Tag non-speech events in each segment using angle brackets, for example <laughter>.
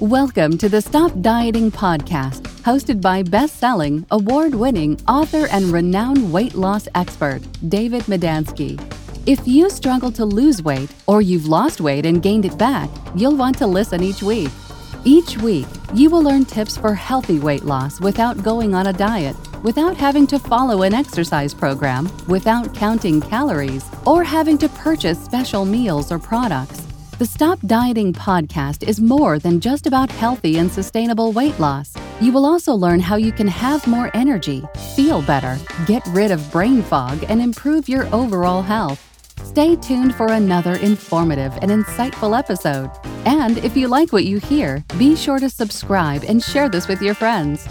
Welcome to the Stop Dieting Podcast, hosted by best selling, award winning author and renowned weight loss expert, David Medansky. If you struggle to lose weight or you've lost weight and gained it back, you'll want to listen each week. Each week, you will learn tips for healthy weight loss without going on a diet, without having to follow an exercise program, without counting calories, or having to purchase special meals or products. The Stop Dieting podcast is more than just about healthy and sustainable weight loss. You will also learn how you can have more energy, feel better, get rid of brain fog, and improve your overall health. Stay tuned for another informative and insightful episode. And if you like what you hear, be sure to subscribe and share this with your friends.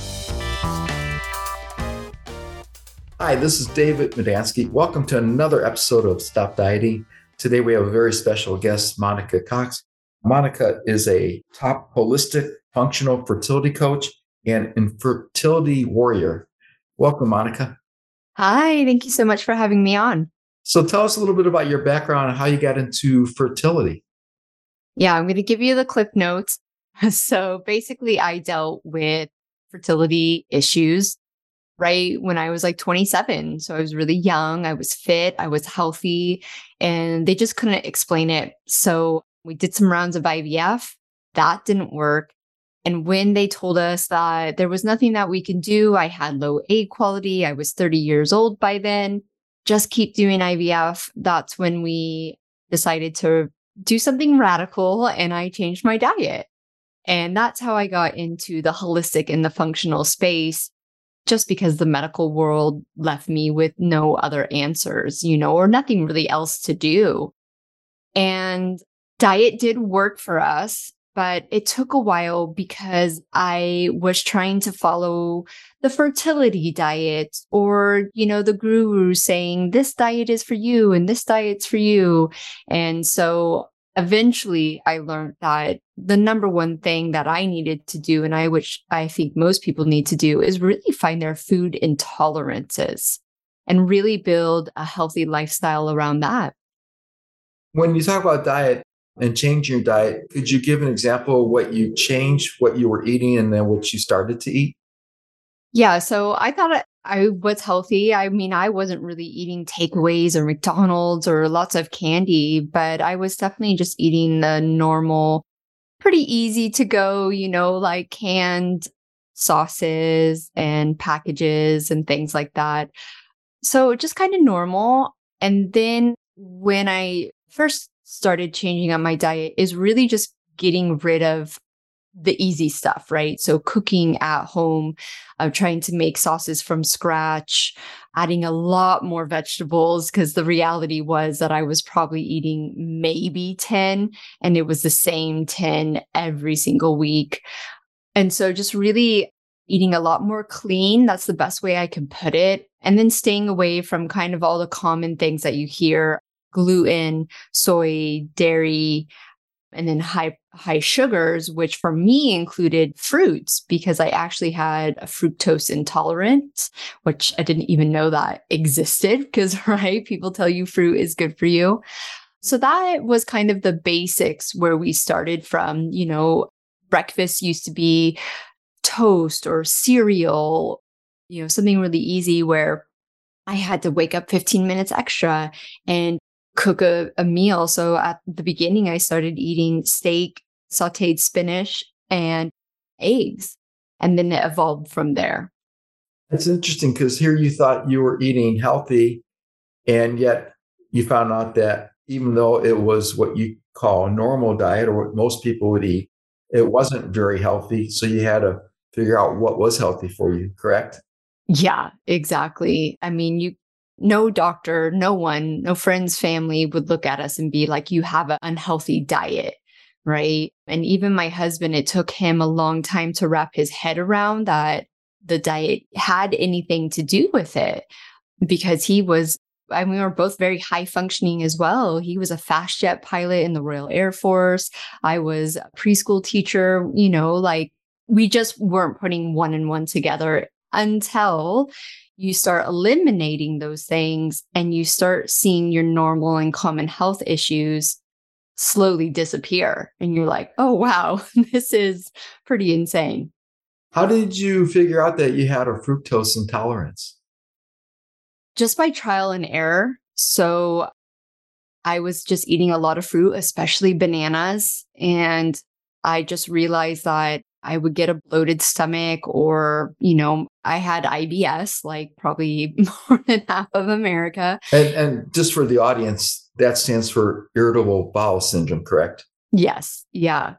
Hi, this is David Medansky. Welcome to another episode of Stop Dieting. Today we have a very special guest, Monica Cox. Monica is a top holistic functional fertility coach and infertility warrior. Welcome, Monica. Hi, thank you so much for having me on. So tell us a little bit about your background and how you got into fertility. Yeah, I'm going to give you the clip notes. <laughs> So basically, I dealt with fertility issues right when I was like 27. So I was really young, I was fit, I was healthy, and they just couldn't explain it. So we did some rounds of IVF. That didn't work. And when they told us that there was nothing that we could do, I had low egg quality. I was 30 years old by then. Just keep doing IVF. That's when we decided to do something radical and I changed my diet. And that's how I got into the holistic and the functional space just because the medical world left me with no other answers, you know, or nothing really else to do. And diet did work for us, but it took a while because I was trying to follow the fertility diet or, you know, the guru saying this diet is for you and this diet's for you. And so eventually I learned that the number one thing that I needed to do, and I which I think most people need to do, is really find their food intolerances and really build a healthy lifestyle around that. When you talk about diet and changing your diet, could you give an example of what you changed, what you were eating, and then what you started to eat? Yeah, so I thought I was healthy. I mean, I wasn't really eating takeaways or McDonald's or lots of candy, but I was definitely just eating the normal, pretty easy to go, you know, like canned sauces and packages and things like that. So just kind of normal. And then when I first started changing up my diet is really just getting rid of the easy stuff, right? So cooking at home, uh, trying to make sauces from scratch, adding a lot more vegetables because the reality was that I was probably eating maybe 10 and it was the same 10 every single week. And so just really eating a lot more clean. That's the best way I can put it. And then staying away from kind of all the common things that you hear gluten, soy, dairy, and then high high sugars which for me included fruits because i actually had a fructose intolerance which i didn't even know that existed <laughs> because right people tell you fruit is good for you. So that was kind of the basics where we started from you know breakfast used to be toast or cereal you know something really easy where I had to wake up 15 minutes extra and cook a, a meal. So at the beginning, I started eating steak, sauteed spinach, and eggs. And then it evolved from there. That's interesting because here you thought you were eating healthy, and yet you found out that even though it was what you call a normal diet or what most people would eat, it wasn't very healthy. So you had to figure out what was healthy for you, correct? Yeah, exactly. I mean, you no doctor, no one, no friends, family would look at us and be like, you have an unhealthy diet. Right. And even my husband, it took him a long time to wrap his head around that the diet had anything to do with it because he was and we were both very high functioning as well. He was a fast jet pilot in the Royal Air Force. I was a preschool teacher, you know, like we just weren't putting one and one together until you start eliminating those things and you start seeing your normal and common health issues slowly disappear. And you're like, oh, wow, <laughs> this is pretty insane. How did you figure out that you had a fructose intolerance? Just by trial and error. So I was just eating a lot of fruit, especially bananas. And I just realized that I would get a bloated stomach or, you know, I had IBS, like probably <laughs> more than half of America. And, and just for the audience, that stands for irritable bowel syndrome, correct? Yes. Yeah.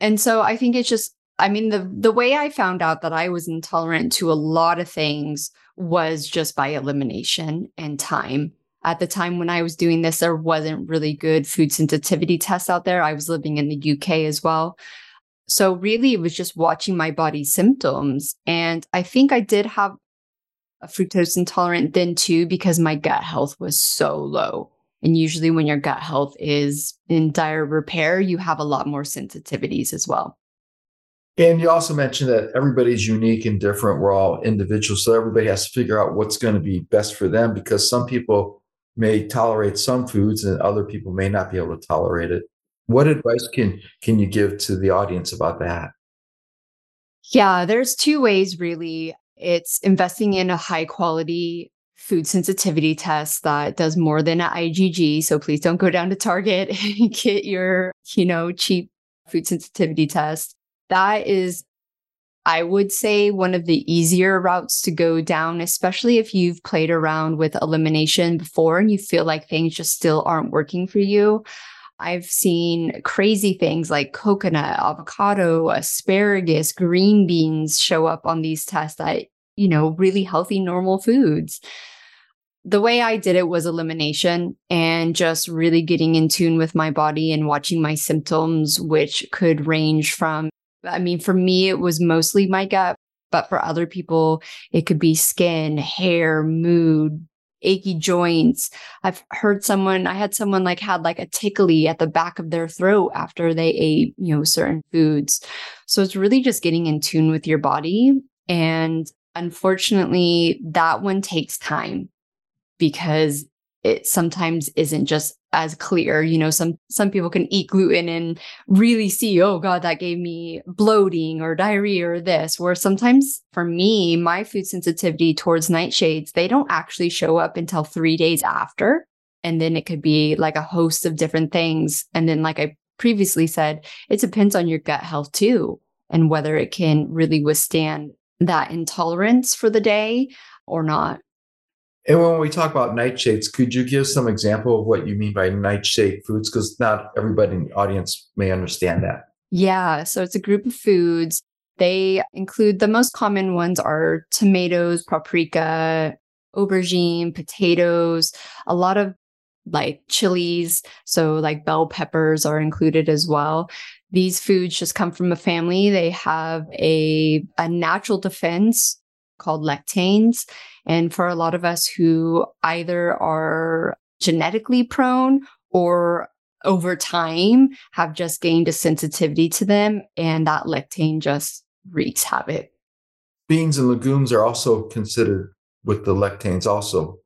And so I think it's just, I mean, the the way I found out that I was intolerant to a lot of things was just by elimination and time. At the time when I was doing this, there wasn't really good food sensitivity tests out there. I was living in the UK as well. So really it was just watching my body's symptoms. And I think I did have a fructose intolerant then too, because my gut health was so low. And usually when your gut health is in dire repair, you have a lot more sensitivities as well. And you also mentioned that everybody's unique and different. We're all individuals. So everybody has to figure out what's going to be best for them because some people may tolerate some foods and other people may not be able to tolerate it. What advice can can you give to the audience about that? Yeah, there's two ways really. It's investing in a high quality food sensitivity test that does more than an IgG. So please don't go down to Target <laughs> and get your, you know, cheap food sensitivity test. That is I would say one of the easier routes to go down, especially if you've played around with elimination before and you feel like things just still aren't working for you. I've seen crazy things like coconut, avocado, asparagus, green beans show up on these tests that, you know, really healthy, normal foods. The way I did it was elimination and just really getting in tune with my body and watching my symptoms, which could range from, I mean, for me, it was mostly my gut, but for other people, it could be skin, hair, mood, achy joints. I've heard someone, I had someone like had like a tickly at the back of their throat after they ate, you know, certain foods. So it's really just getting in tune with your body. And unfortunately, that one takes time because it sometimes isn't just as clear. You know, some some people can eat gluten and really see, oh God, that gave me bloating or diarrhea or this. Where sometimes for me, my food sensitivity towards nightshades, they don't actually show up until three days after. And then it could be like a host of different things. And then, like I previously said, it depends on your gut health too, and whether it can really withstand that intolerance for the day or not. And when we talk about nightshades, could you give some example of what you mean by nightshade foods? Because not everybody in the audience may understand that. Yeah. So it's a group of foods. They include the most common ones are tomatoes, paprika, aubergine, potatoes, a lot of like chilies. So like bell peppers are included as well. These foods just come from a family. They have a, a natural defense called lectins and for a lot of us who either are genetically prone or over time have just gained a sensitivity to them, and that lectin just wreaks havoc. Beans and legumes are also considered with the lectins, also.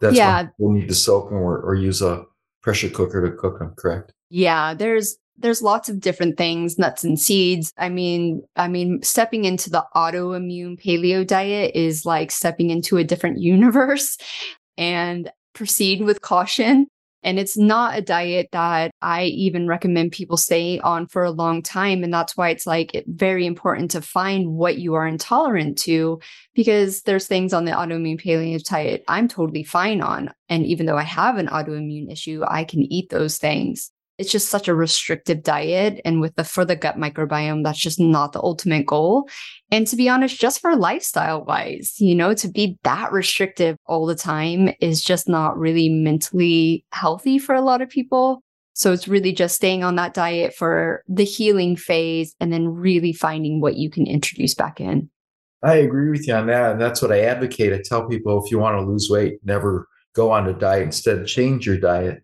That's yeah. we'll need to soak them or, or use a pressure cooker to cook them, correct? Yeah, there's there's lots of different things, nuts and seeds. I mean, I mean, stepping into the autoimmune paleo diet is like stepping into a different universe <laughs> and proceed with caution. And it's not a diet that I even recommend people stay on for a long time. And that's why it's like very important to find what you are intolerant to, because there's things on the autoimmune paleo diet I'm totally fine on. And even though I have an autoimmune issue, I can eat those things it's just such a restrictive diet and with the for the gut microbiome that's just not the ultimate goal. And to be honest just for lifestyle wise you know to be that restrictive all the time is just not really mentally healthy for a lot of people. So it's really just staying on that diet for the healing phase and then really finding what you can introduce back in. I agree with you on that and that's what i advocate. I tell people if you want to lose weight never go on a diet. Instead change your diet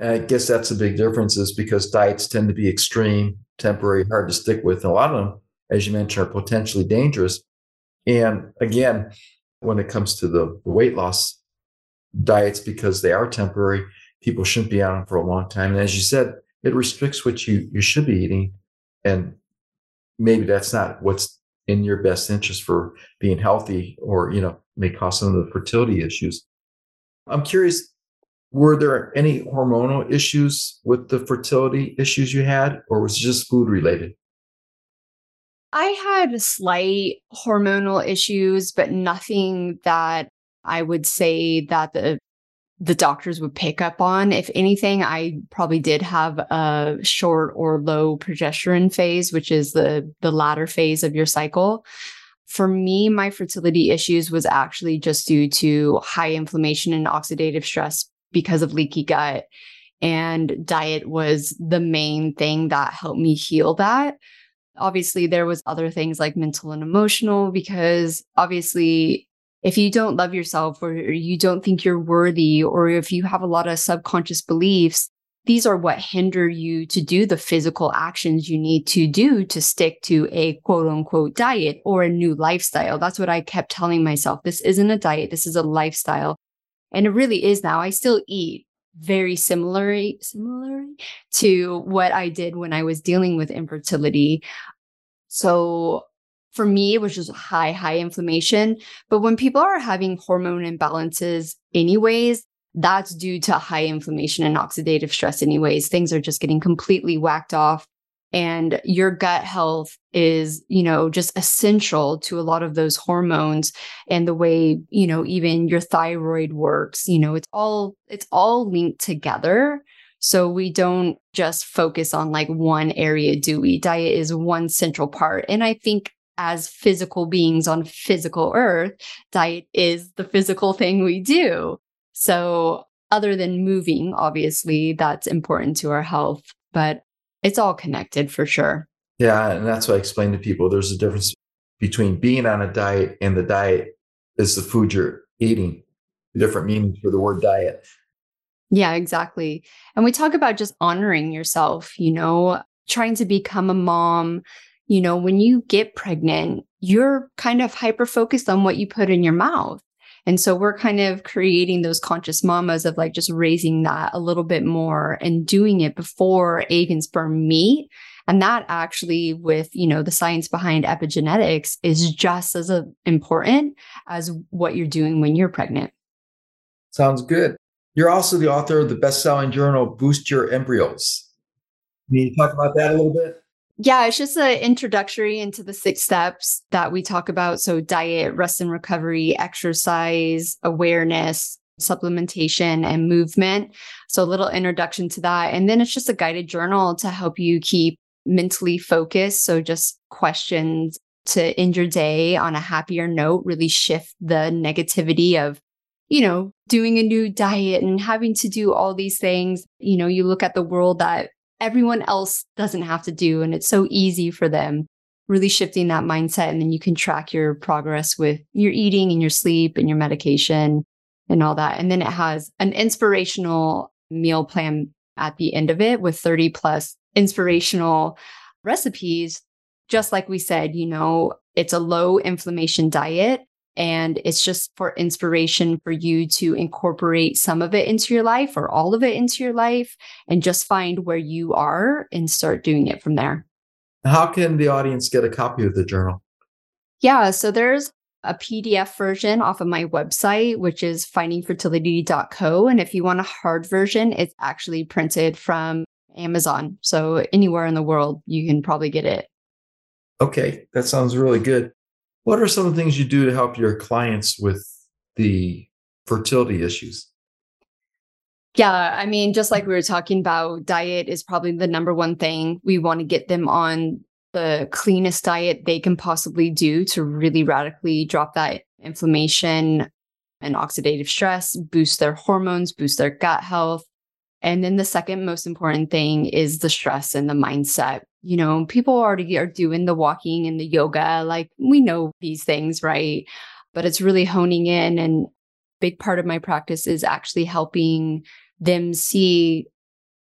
and I guess that's a big difference is because diets tend to be extreme, temporary, hard to stick with. And a lot of them, as you mentioned, are potentially dangerous. And again, when it comes to the weight loss diets, because they are temporary, people shouldn't be on them for a long time. And as you said, it restricts what you you should be eating, and maybe that's not what's in your best interest for being healthy, or you know, may cause some of the fertility issues. I'm curious, were there any hormonal issues with the fertility issues you had, or was it just food related? I had slight hormonal issues, but nothing that I would say that the the doctors would pick up on. If anything, I probably did have a short or low progesterone phase, which is the the latter phase of your cycle. For me, my fertility issues was actually just due to high inflammation and oxidative stress because of leaky gut. And diet was the main thing that helped me heal that. Obviously there was other things like mental and emotional because obviously if you don't love yourself or you don't think you're worthy or if you have a lot of subconscious beliefs these are what hinder you to do the physical actions you need to do to stick to a quote unquote diet or a new lifestyle. That's what i kept telling myself. This isn't a diet. This is a lifestyle and it really is now i still eat very similarly similar to what I did when I was dealing with infertility. So for me, it was just high, high inflammation. But when people are having hormone imbalances, anyways, that's due to high inflammation and oxidative stress, anyways. Things are just getting completely whacked off and your gut health is you know just essential to a lot of those hormones and the way you know even your thyroid works you know it's all it's all linked together. So we don't just focus on like one area do we? Diet is one central part. And i think as physical beings on physical earth diet is the physical thing we do. So other than moving obviously that's important to our health. But it's all connected for sure. Yeah. And that's what I explain to people. There's a difference between being on a diet and the diet is the food you're eating, different meanings for the word diet. Yeah, exactly. And we talk about just honoring yourself, you know, trying to become a mom. You know, when you get pregnant, you're kind of hyper focused on what you put in your mouth. And so we're kind of creating those conscious mamas of like just raising that a little bit more and doing it before egg and sperm meet. And that actually, with you know the science behind epigenetics, is just as uh, important as what you're doing when you're pregnant. Sounds good. You're also the author of the best-selling journal "Boost Your Embryos." Can you talk about that a little bit? Yeah, it's just an introductory into the six steps that we talk about. So, diet, rest and recovery, exercise, awareness, supplementation, and movement. So, a little introduction to that. And then it's just a guided journal to help you keep mentally focused. So, just questions to end your day on a happier note, really shift the negativity of you know, doing a new diet and having to do all these things. You know, you look at the world that everyone else doesn't have to do. And it's so easy for them, really shifting that mindset. And then you can track your progress with your eating and your sleep and your medication and all that. And then it has an inspirational meal plan at the end of it with 30 plus inspirational recipes. Just like we said, you know, it's a low inflammation diet and it's just for inspiration for you to incorporate some of it into your life or all of it into your life and just find where you are and start doing it from there. How can the audience get a copy of the journal? Yeah, so there's a PDF version off of my website, which is findingfertility.co. And if you want a hard version, it's actually printed from Amazon. So anywhere in the world, you can probably get it. Okay, that sounds really good. What are some of the things you do to help your clients with the fertility issues? Yeah, I mean, just like we were talking about, diet is probably the number one thing. We want to get them on the cleanest diet they can possibly do to really radically drop that inflammation and oxidative stress, boost their hormones, boost their gut health. And then the second most important thing is the stress and the mindset you know, people already are doing the walking and the yoga. Like we know these things, right? But it's really honing in. And big part of my practice is actually helping them see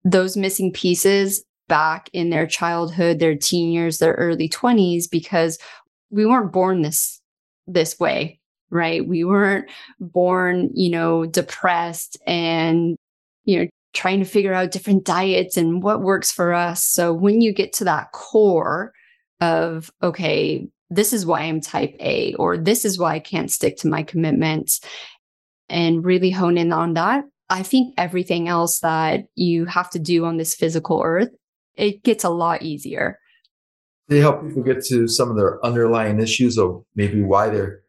those missing pieces back in their childhood, their teen years, their early 20s, because we weren't born this this way, right? We weren't born, you know, depressed and trying to figure out different diets and what works for us. So when you get to that core of, okay, this is why I'm type A, or this is why I can't stick to my commitments, and really hone in on that, I think everything else that you have to do on this physical earth, it gets a lot easier. They help people get to some of their underlying issues of maybe why they're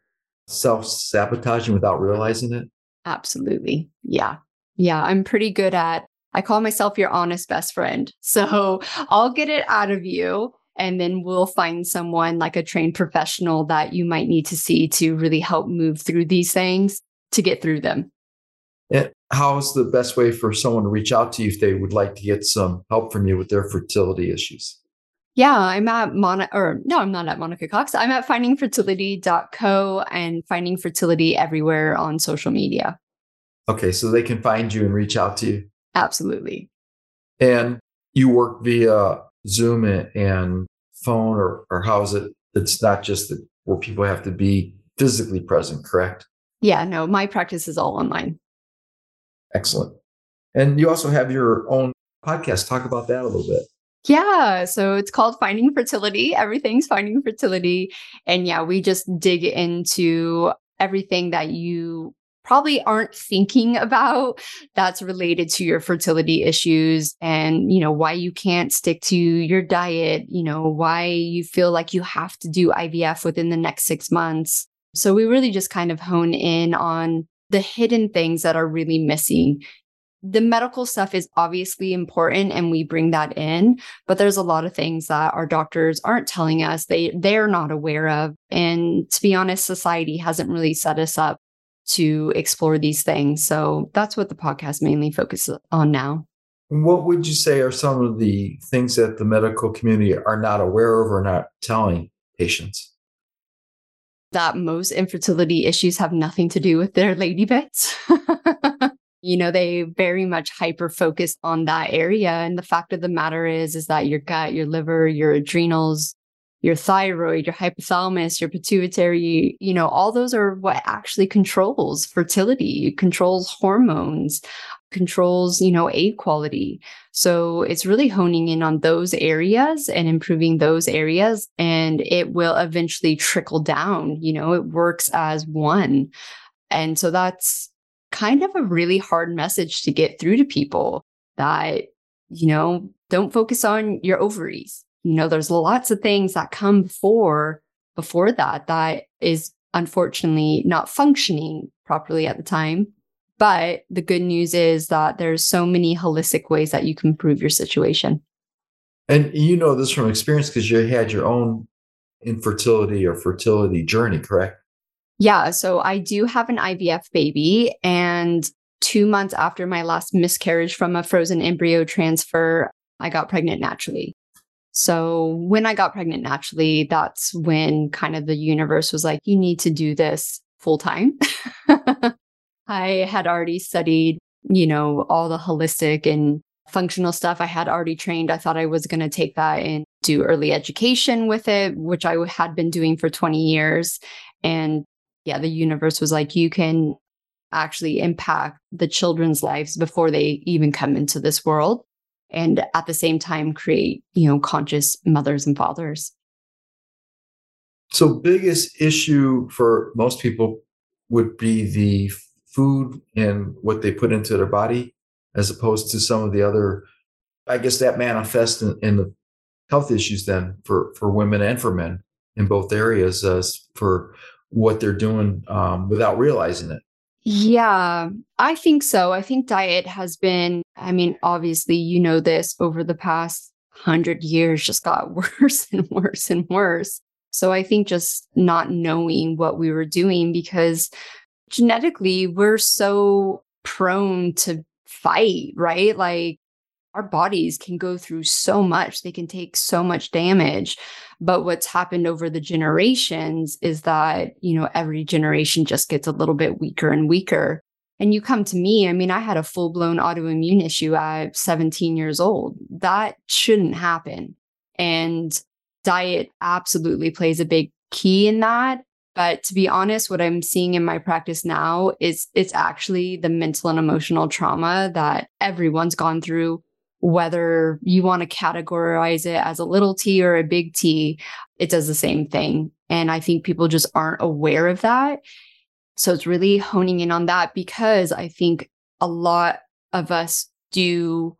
self sabotaging without realizing it. Absolutely. Yeah. Yeah. I'm pretty good at, I call myself your honest best friend. <laughs> So I'll get it out of you. And then we'll find someone like a trained professional that you might need to see to really help move through these things to get through them. And how's the best way for someone to reach out to you if they would like to get some help from you with their fertility issues? Yeah, I'm at Monica, or no, I'm not at Monica Cox. I'm at findingfertility.co and finding fertility everywhere on social media. Okay, so they can find you and reach out to you. Absolutely. And you work via Zoom and phone, or, or how is it? It's not just that where people have to be physically present, correct? Yeah, no, my practice is all online. Excellent. And you also have your own podcast. Talk about that a little bit. Yeah. So it's called Finding Fertility. Everything's Finding Fertility. And yeah, we just dig into everything that you probably aren't thinking about that's related to your fertility issues and you know why you can't stick to your diet you know why you feel like you have to do IVF within the next 6 months. So we really just kind of hone in on the hidden things that are really missing. The medical stuff is obviously important and we bring that in but there's a lot of things that our doctors aren't telling us they they're not aware of. And to be honest society hasn't really set us up to explore these things. So that's what the podcast mainly focuses on now. What would you say are some of the things that the medical community are not aware of or not telling patients? That most infertility issues have nothing to do with their lady bits. <laughs> You know they very much hyper focus on that area. And the fact of the matter is is that your gut your liver your adrenals your thyroid your hypothalamus your pituitary you know all those are what actually controls fertility controls hormones controls you know egg quality so it's really honing in on those areas and improving those areas and it will eventually trickle down you know it works as one and so that's kind of a really hard message to get through to people that, you know, don't focus on your ovaries. You know, there's lots of things that come before before that that is unfortunately not functioning properly at the time. But the good news is that there's so many holistic ways that you can improve your situation. And you know this from experience because you had your own infertility or fertility journey, correct? Yeah. So I do have an IVF baby. And two months after my last miscarriage from a frozen embryo transfer, I got pregnant naturally. So when I got pregnant naturally, that's when kind of the universe was like, you need to do this full time. <laughs> I had already studied, you know, all the holistic and functional stuff. I had already trained. I thought I was going to take that and do early education with it, which I had been doing for 20 years. And yeah, the universe was like, you can actually impact the children's lives before they even come into this world. And at the same time, create, you know, conscious mothers and fathers. So, biggest issue for most people would be the food and what they put into their body, as opposed to some of the other, I guess that manifests in, in the health issues then for, for women and for men in both areas as for what they're doing um, without realizing it. Yeah, I think so. I think diet has been, I mean, obviously, you know, this over the past hundred years just got <laughs> worse and worse and worse. So I think just not knowing what we were doing because genetically we're so prone to fight, right? Like our bodies can go through so much, they can take so much damage. But what's happened over the generations is that, you know, every generation just gets a little bit weaker and weaker. And you come to me, I mean, I had a full blown autoimmune issue at 17 years old. That shouldn't happen. And diet absolutely plays a big key in that. But to be honest, what I'm seeing in my practice now is it's actually the mental and emotional trauma that everyone's gone through, whether you want to categorize it as a little t or a big T, it does the same thing. And I think people just aren't aware of that. So it's really honing in on that because I think a lot of us do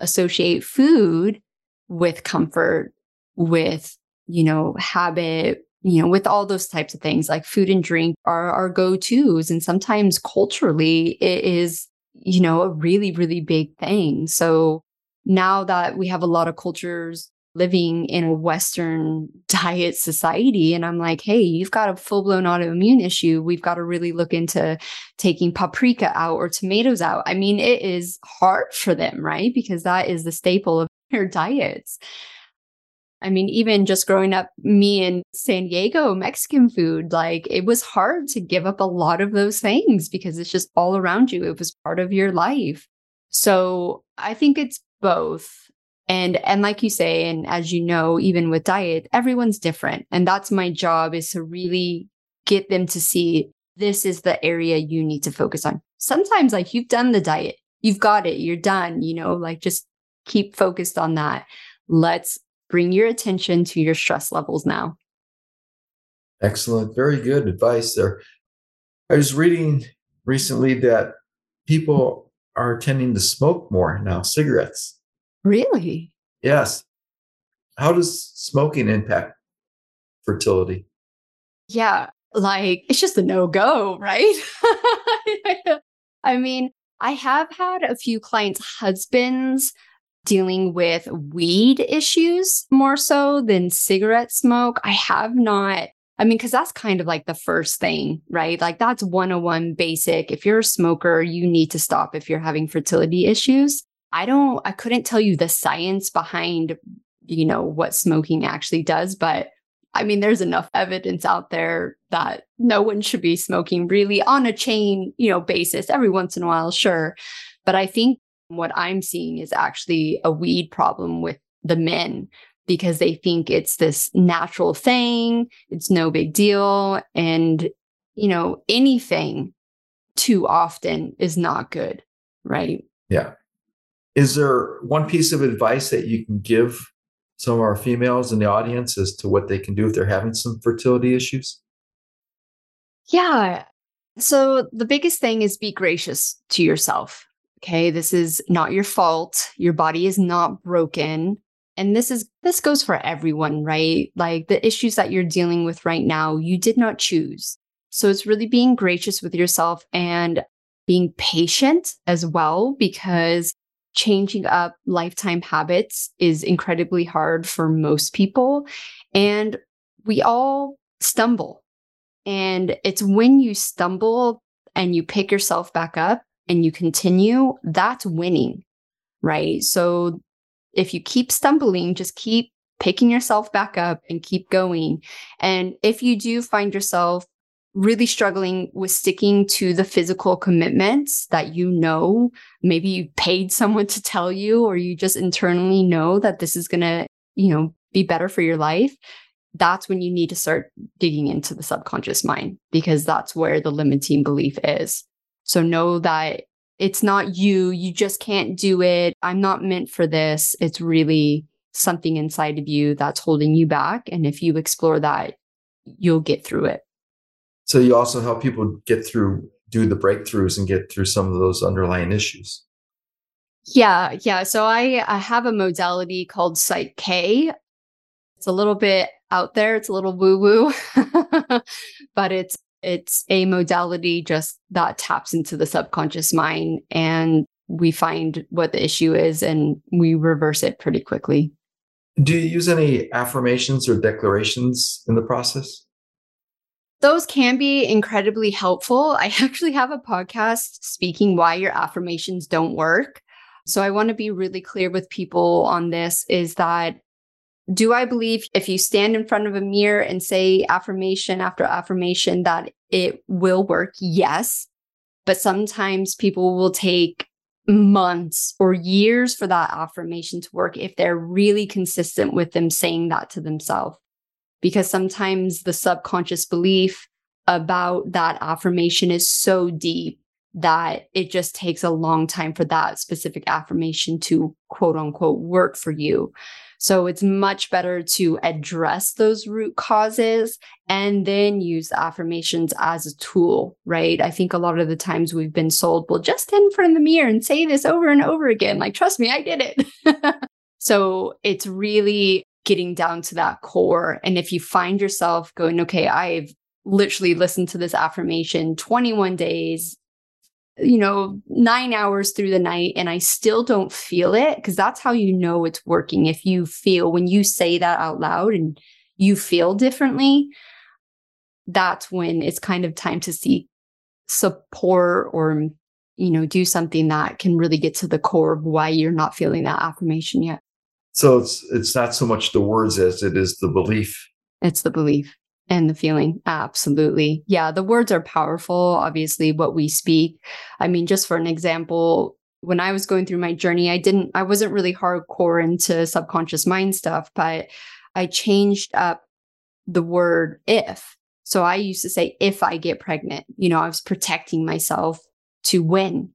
associate food with comfort, with, you know, habit, you know, with all those types of things like food and drink are our go tos. And sometimes culturally, it is, you know, a really, really big thing. So now that we have a lot of cultures living in a Western diet society. And I'm like, hey, you've got a full blown autoimmune issue. We've got to really look into taking paprika out or tomatoes out. I mean, it is hard for them, right? Because that is the staple of <laughs> their diets. I mean, even just growing up, me in San Diego, Mexican food, like it was hard to give up a lot of those things because it's just all around you. It was part of your life. So I think it's both. And and like you say and as you know even with diet everyone's different. And that's my job is to really get them to see this is the area you need to focus on. Sometimes like you've done the diet you've got it you're done you know like just keep focused on that. Let's bring your attention to your stress levels now. Excellent. Very good advice there. I was reading recently that people are tending to smoke more now cigarettes Really? Yes. How does smoking impact fertility? Yeah, like it's just a no go, right? <laughs> I mean, I have had a few clients' husbands dealing with weed issues more so than cigarette smoke. I have not. I mean, because that's kind of like the first thing, right? Like that's 101 basic. If you're a smoker, you need to stop if you're having fertility issues. I don't, I couldn't tell you the science behind, you know, what smoking actually does, but I mean, there's enough evidence out there that no one should be smoking really on a chain, you know, basis every once in a while, sure. But I think what I'm seeing is actually a weed problem with the men because they think it's this natural thing, it's no big deal. And, you know, anything too often is not good, right? Yeah. Is there one piece of advice that you can give some of our females in the audience as to what they can do if they're having some fertility issues? Yeah. So the biggest thing is be gracious to yourself. Okay. This is not your fault. Your body is not broken. And this is this goes for everyone, right? Like the issues that you're dealing with right now, you did not choose. So it's really being gracious with yourself and being patient as well, because changing up lifetime habits is incredibly hard for most people. And we all stumble. And it's when you stumble and you pick yourself back up and you continue, that's winning, right? So if you keep stumbling, just keep picking yourself back up and keep going. And if you do find yourself really struggling with sticking to the physical commitments that you know maybe you paid <laughs> someone to tell you or you just internally know that this is going to you know be better for your life that's when you need to start digging into the subconscious mind because that's where the limiting belief is so know that it's not you you just can't do it i'm not meant for this it's really something inside of you that's holding you back and if you explore that you'll get through it so you also help people get through, do the breakthroughs and get through some of those underlying issues. Yeah, yeah. So I, I have a modality called Psych K. It's a little bit out there. It's a little woo woo, <laughs> but it's it's a modality just that taps into the subconscious mind and we find what the issue is and we reverse it pretty quickly. Do you use any affirmations or declarations in the process? those can be incredibly helpful. I <laughs> actually have a podcast speaking why your affirmations don't work. So I want to be really clear with people on this is that do I believe if you stand in front of a mirror and say affirmation after affirmation that it will work? Yes. But sometimes people will take months or years for that affirmation to work if they're really consistent with them saying that to themselves. because sometimes the subconscious belief about that affirmation is so deep that it just takes a long time for that specific affirmation to quote unquote work for you. So it's much better to address those root causes and then use affirmations as a tool, right? I think a lot of the times we've been sold, well, just stand in front of the mirror and say this over and over again. Like, trust me, I did it. <laughs> so it's really getting down to that core. And if you find yourself going, okay, I've literally listened to this affirmation 21 days, you know, nine hours through the night and I still don't feel it, because that's how you know it's working. If you feel when you say that out loud and you feel differently, that's when it's kind of time to seek support or, you know, do something that can really get to the core of why you're not feeling that affirmation yet. So it's it's not so much the words as it is the belief. It's the belief. And the feeling. Absolutely. Yeah. The words are powerful. Obviously, what we speak. I mean, just for an example, when I was going through my journey, I didn't, I wasn't really hardcore into subconscious mind stuff, but I changed up the word if. So I used to say, if I get pregnant, you know, I was protecting myself to win.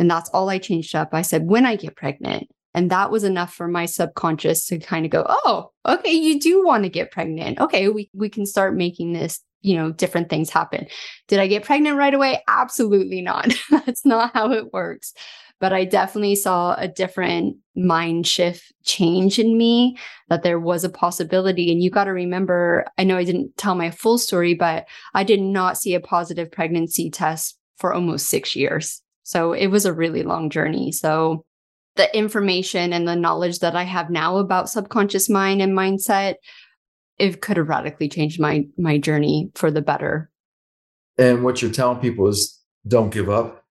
And that's all I changed up. I said, when I get pregnant. And that was enough for my subconscious to kind of go, oh, okay, you do want to get pregnant. Okay, we, we can start making this, you know, different things happen. Did I get pregnant right away? Absolutely not. <laughs> That's not how it works. But I definitely saw a different mind shift change in me that there was a possibility. And you got to remember, I know I didn't tell my full story, but I did not see a positive pregnancy test for almost six years. So it was a really long journey. So the information and the knowledge that I have now about subconscious mind and mindset, it could have radically changed my my journey for the better. And what you're telling people is don't give up.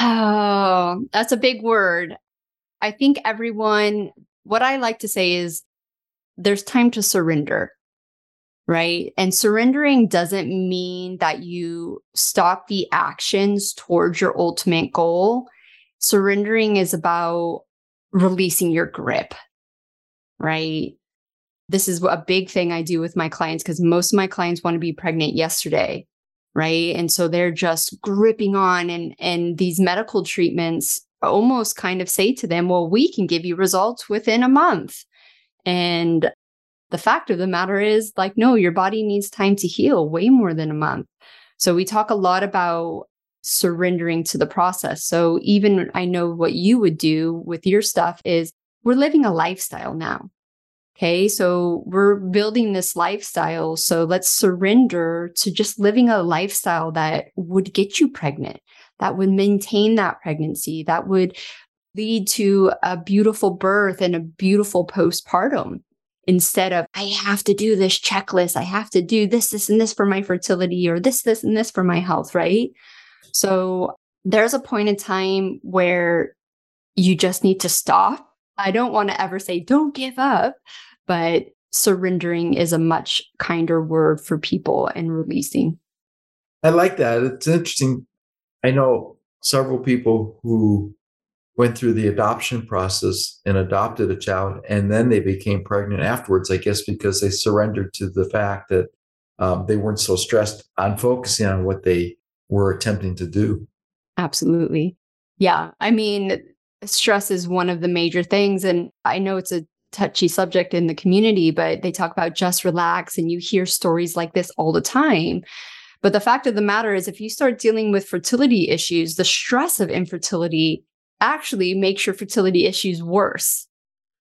Oh, that's a big word. I think everyone, what I like to say is there's time to surrender, right? And surrendering doesn't mean that you stop the actions towards your ultimate goal surrendering is about releasing your grip, right? This is a big thing I do with my clients because most of my clients want to be pregnant yesterday, right? And so they're just gripping on and and these medical treatments almost kind of say to them, well, we can give you results within a month. And the fact of the matter is like no, your body needs time to heal way more than a month. So we talk a lot about surrendering to the process. So even I know what you would do with your stuff is we're living a lifestyle now. Okay. So we're building this lifestyle. So let's surrender to just living a lifestyle that would get you pregnant, that would maintain that pregnancy, that would lead to a beautiful birth and a beautiful postpartum instead of I have to do this checklist. I have to do this, this, and this for my fertility or this, this, and this for my health. Right. So there's a point in time where you just need to stop. I don't want to ever say, don't give up, but surrendering is a much kinder word for people and releasing. I like that. It's interesting. I know several people who went through the adoption process and adopted a child, and then they became pregnant afterwards, I guess, because they surrendered to the fact that um, they weren't so stressed on focusing on what they we're attempting to do. Absolutely. Yeah. I mean, stress is one of the major things. And I know it's a touchy subject in the community, but they talk about just relax, and you hear stories like this all the time. But the fact of the matter is, if you start dealing with fertility issues, the stress of infertility actually makes your fertility issues worse.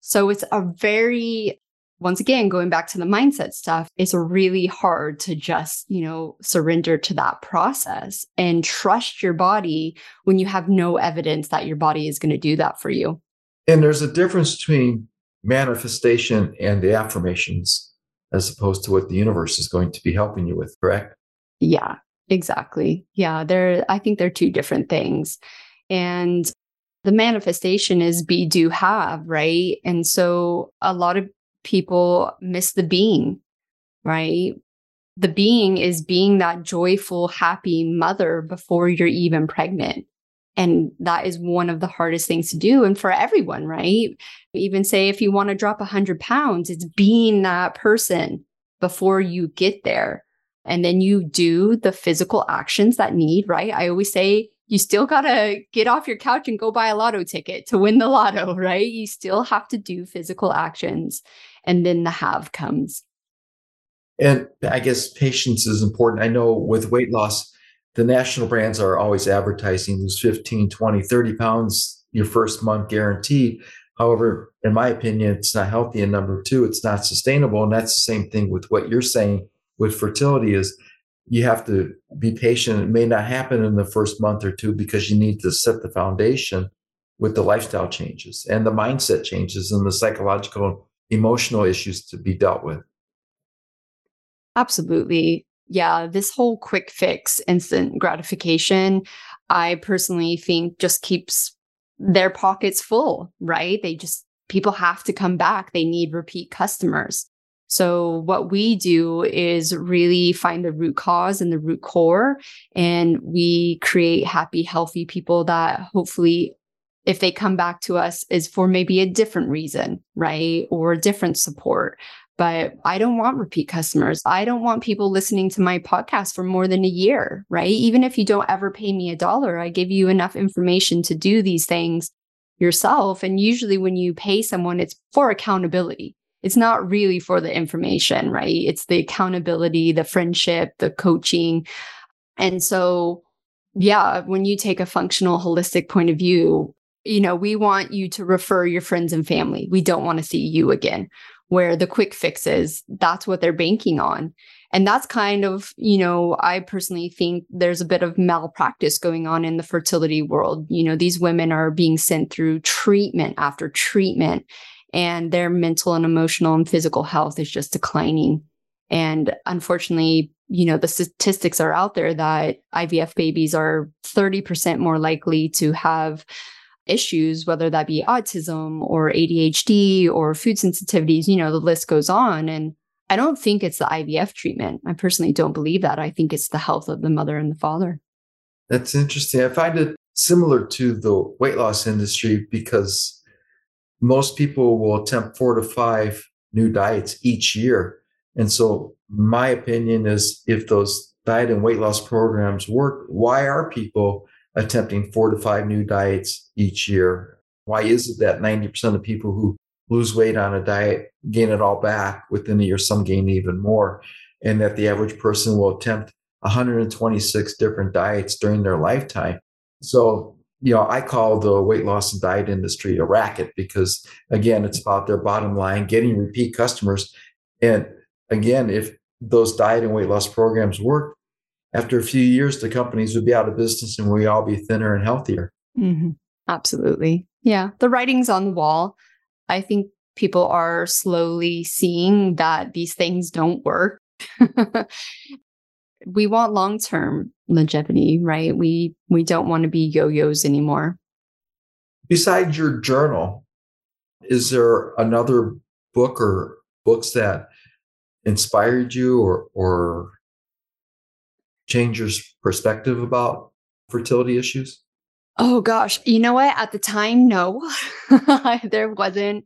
So it's a very once again, going back to the mindset stuff, it's really hard to just, you know, surrender to that process and trust your body when you have no evidence that your body is going to do that for you. And there's a difference between manifestation and the affirmations as opposed to what the universe is going to be helping you with, correct? Yeah, exactly. Yeah, they're I think they're two different things. And the manifestation is be do have, right? And so a lot of people miss the being, right? The being is being that joyful, happy mother before you're even pregnant. And that is one of the hardest things to do. And for everyone, right? Even say if you want to drop 100 pounds, it's being that person before you get there. And then you do the physical actions that need, right? I always say you still got to get off your couch and go buy a lotto ticket to win the lotto, <laughs> right? You still have to do physical actions and then the have comes. And I guess patience is important. I know with weight loss, the national brands are always advertising lose 15, 20, 30 pounds your first month guaranteed. However, in my opinion, it's not healthy. And number two, it's not sustainable. And that's the same thing with what you're saying with fertility is you have to be patient. It may not happen in the first month or two because you need to set the foundation with the lifestyle changes and the mindset changes and the psychological emotional issues to be dealt with. Absolutely. Yeah, this whole quick fix, instant gratification, I personally think just keeps their pockets full, right? They just, people have to come back. They need repeat customers. So, what we do is really find the root cause and the root core, and we create happy, healthy people that hopefully, if they come back to us, is for maybe a different reason, right? Or different support. But I don't want repeat customers. I don't want people listening to my podcast for more than a year, right? Even if you don't ever pay me a dollar, I give you enough information to do these things yourself. And usually, when you pay someone, it's for accountability it's not really for the information, right? It's the accountability, the friendship, the coaching. And so, yeah, when you take a functional, holistic point of view, you know, we want you to refer your friends and family. We don't want to see you again. Where the quick fixes, that's what they're banking on. And that's kind of, you know, I personally think there's a bit of malpractice going on in the fertility world. You know, these women are being sent through treatment after treatment and their mental and emotional and physical health is just declining. And unfortunately, you know, the statistics are out there that IVF babies are 30% more likely to have issues, whether that be autism or ADHD or food sensitivities, you know, the list goes on. And I don't think it's the IVF treatment. I personally don't believe that. I think it's the health of the mother and the father. That's interesting. I find it similar to the weight loss industry because most people will attempt four to five new diets each year. And so, my opinion is if those diet and weight loss programs work, why are people attempting four to five new diets each year? Why is it that 90% of people who lose weight on a diet gain it all back within a year? Some gain even more. And that the average person will attempt 126 different diets during their lifetime. So you know, I call the weight loss and diet industry a racket because, again, it's about their bottom line, getting repeat customers. And again, if those diet and weight loss programs work, after a few years, the companies would be out of business and we all be thinner and healthier. Mm-hmm. Absolutely. Yeah. The writing's on the wall. I think people are slowly seeing that these things don't work. <laughs> we want long-term longevity, right? We we don't want to be yo-yos anymore. Besides your journal, is there another book or books that inspired you or or change your perspective about fertility issues? Oh gosh, you know what? At the time, no. <laughs> there wasn't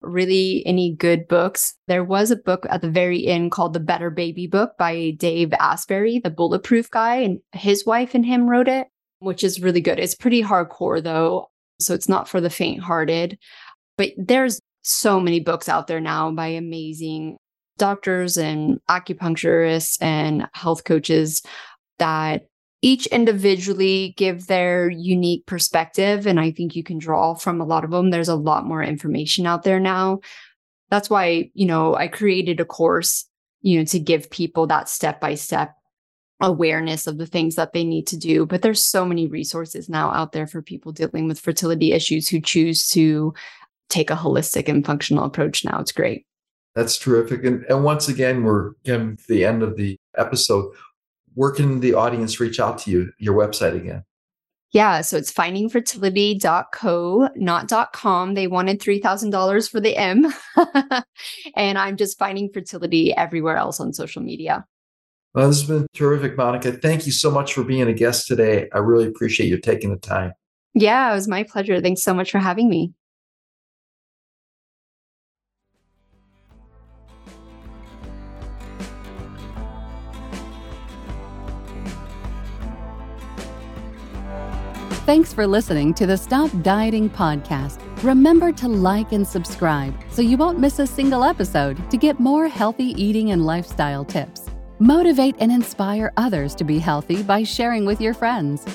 really any good books. There was a book at the very end called The Better Baby Book by Dave Asprey, the bulletproof guy, and his wife and him wrote it, which is really good. It's pretty hardcore though, so it's not for the faint hearted. But there's so many books out there now by amazing doctors and acupuncturists and health coaches that each individually give their unique perspective. And I think you can draw from a lot of them. There's a lot more information out there now. That's why, you know, I created a course, you know, to give people that step by step awareness of the things that they need to do. But there's so many resources now out there for people dealing with fertility issues who choose to take a holistic and functional approach now. It's great. That's terrific. And, and once again, we're getting to the end of the episode where can the audience reach out to you, your website again? Yeah, so it's findingfertility.co, not .com. They wanted $3,000 for the M. <laughs> and I'm just finding fertility everywhere else on social media. Well, this has been terrific, Monica. Thank you so much for being a guest today. I really appreciate you taking the time. Yeah, it was my pleasure. Thanks so much for having me. Thanks for listening to the Stop Dieting podcast. Remember to like and subscribe so you won't miss a single episode to get more healthy eating and lifestyle tips. Motivate and inspire others to be healthy by sharing with your friends.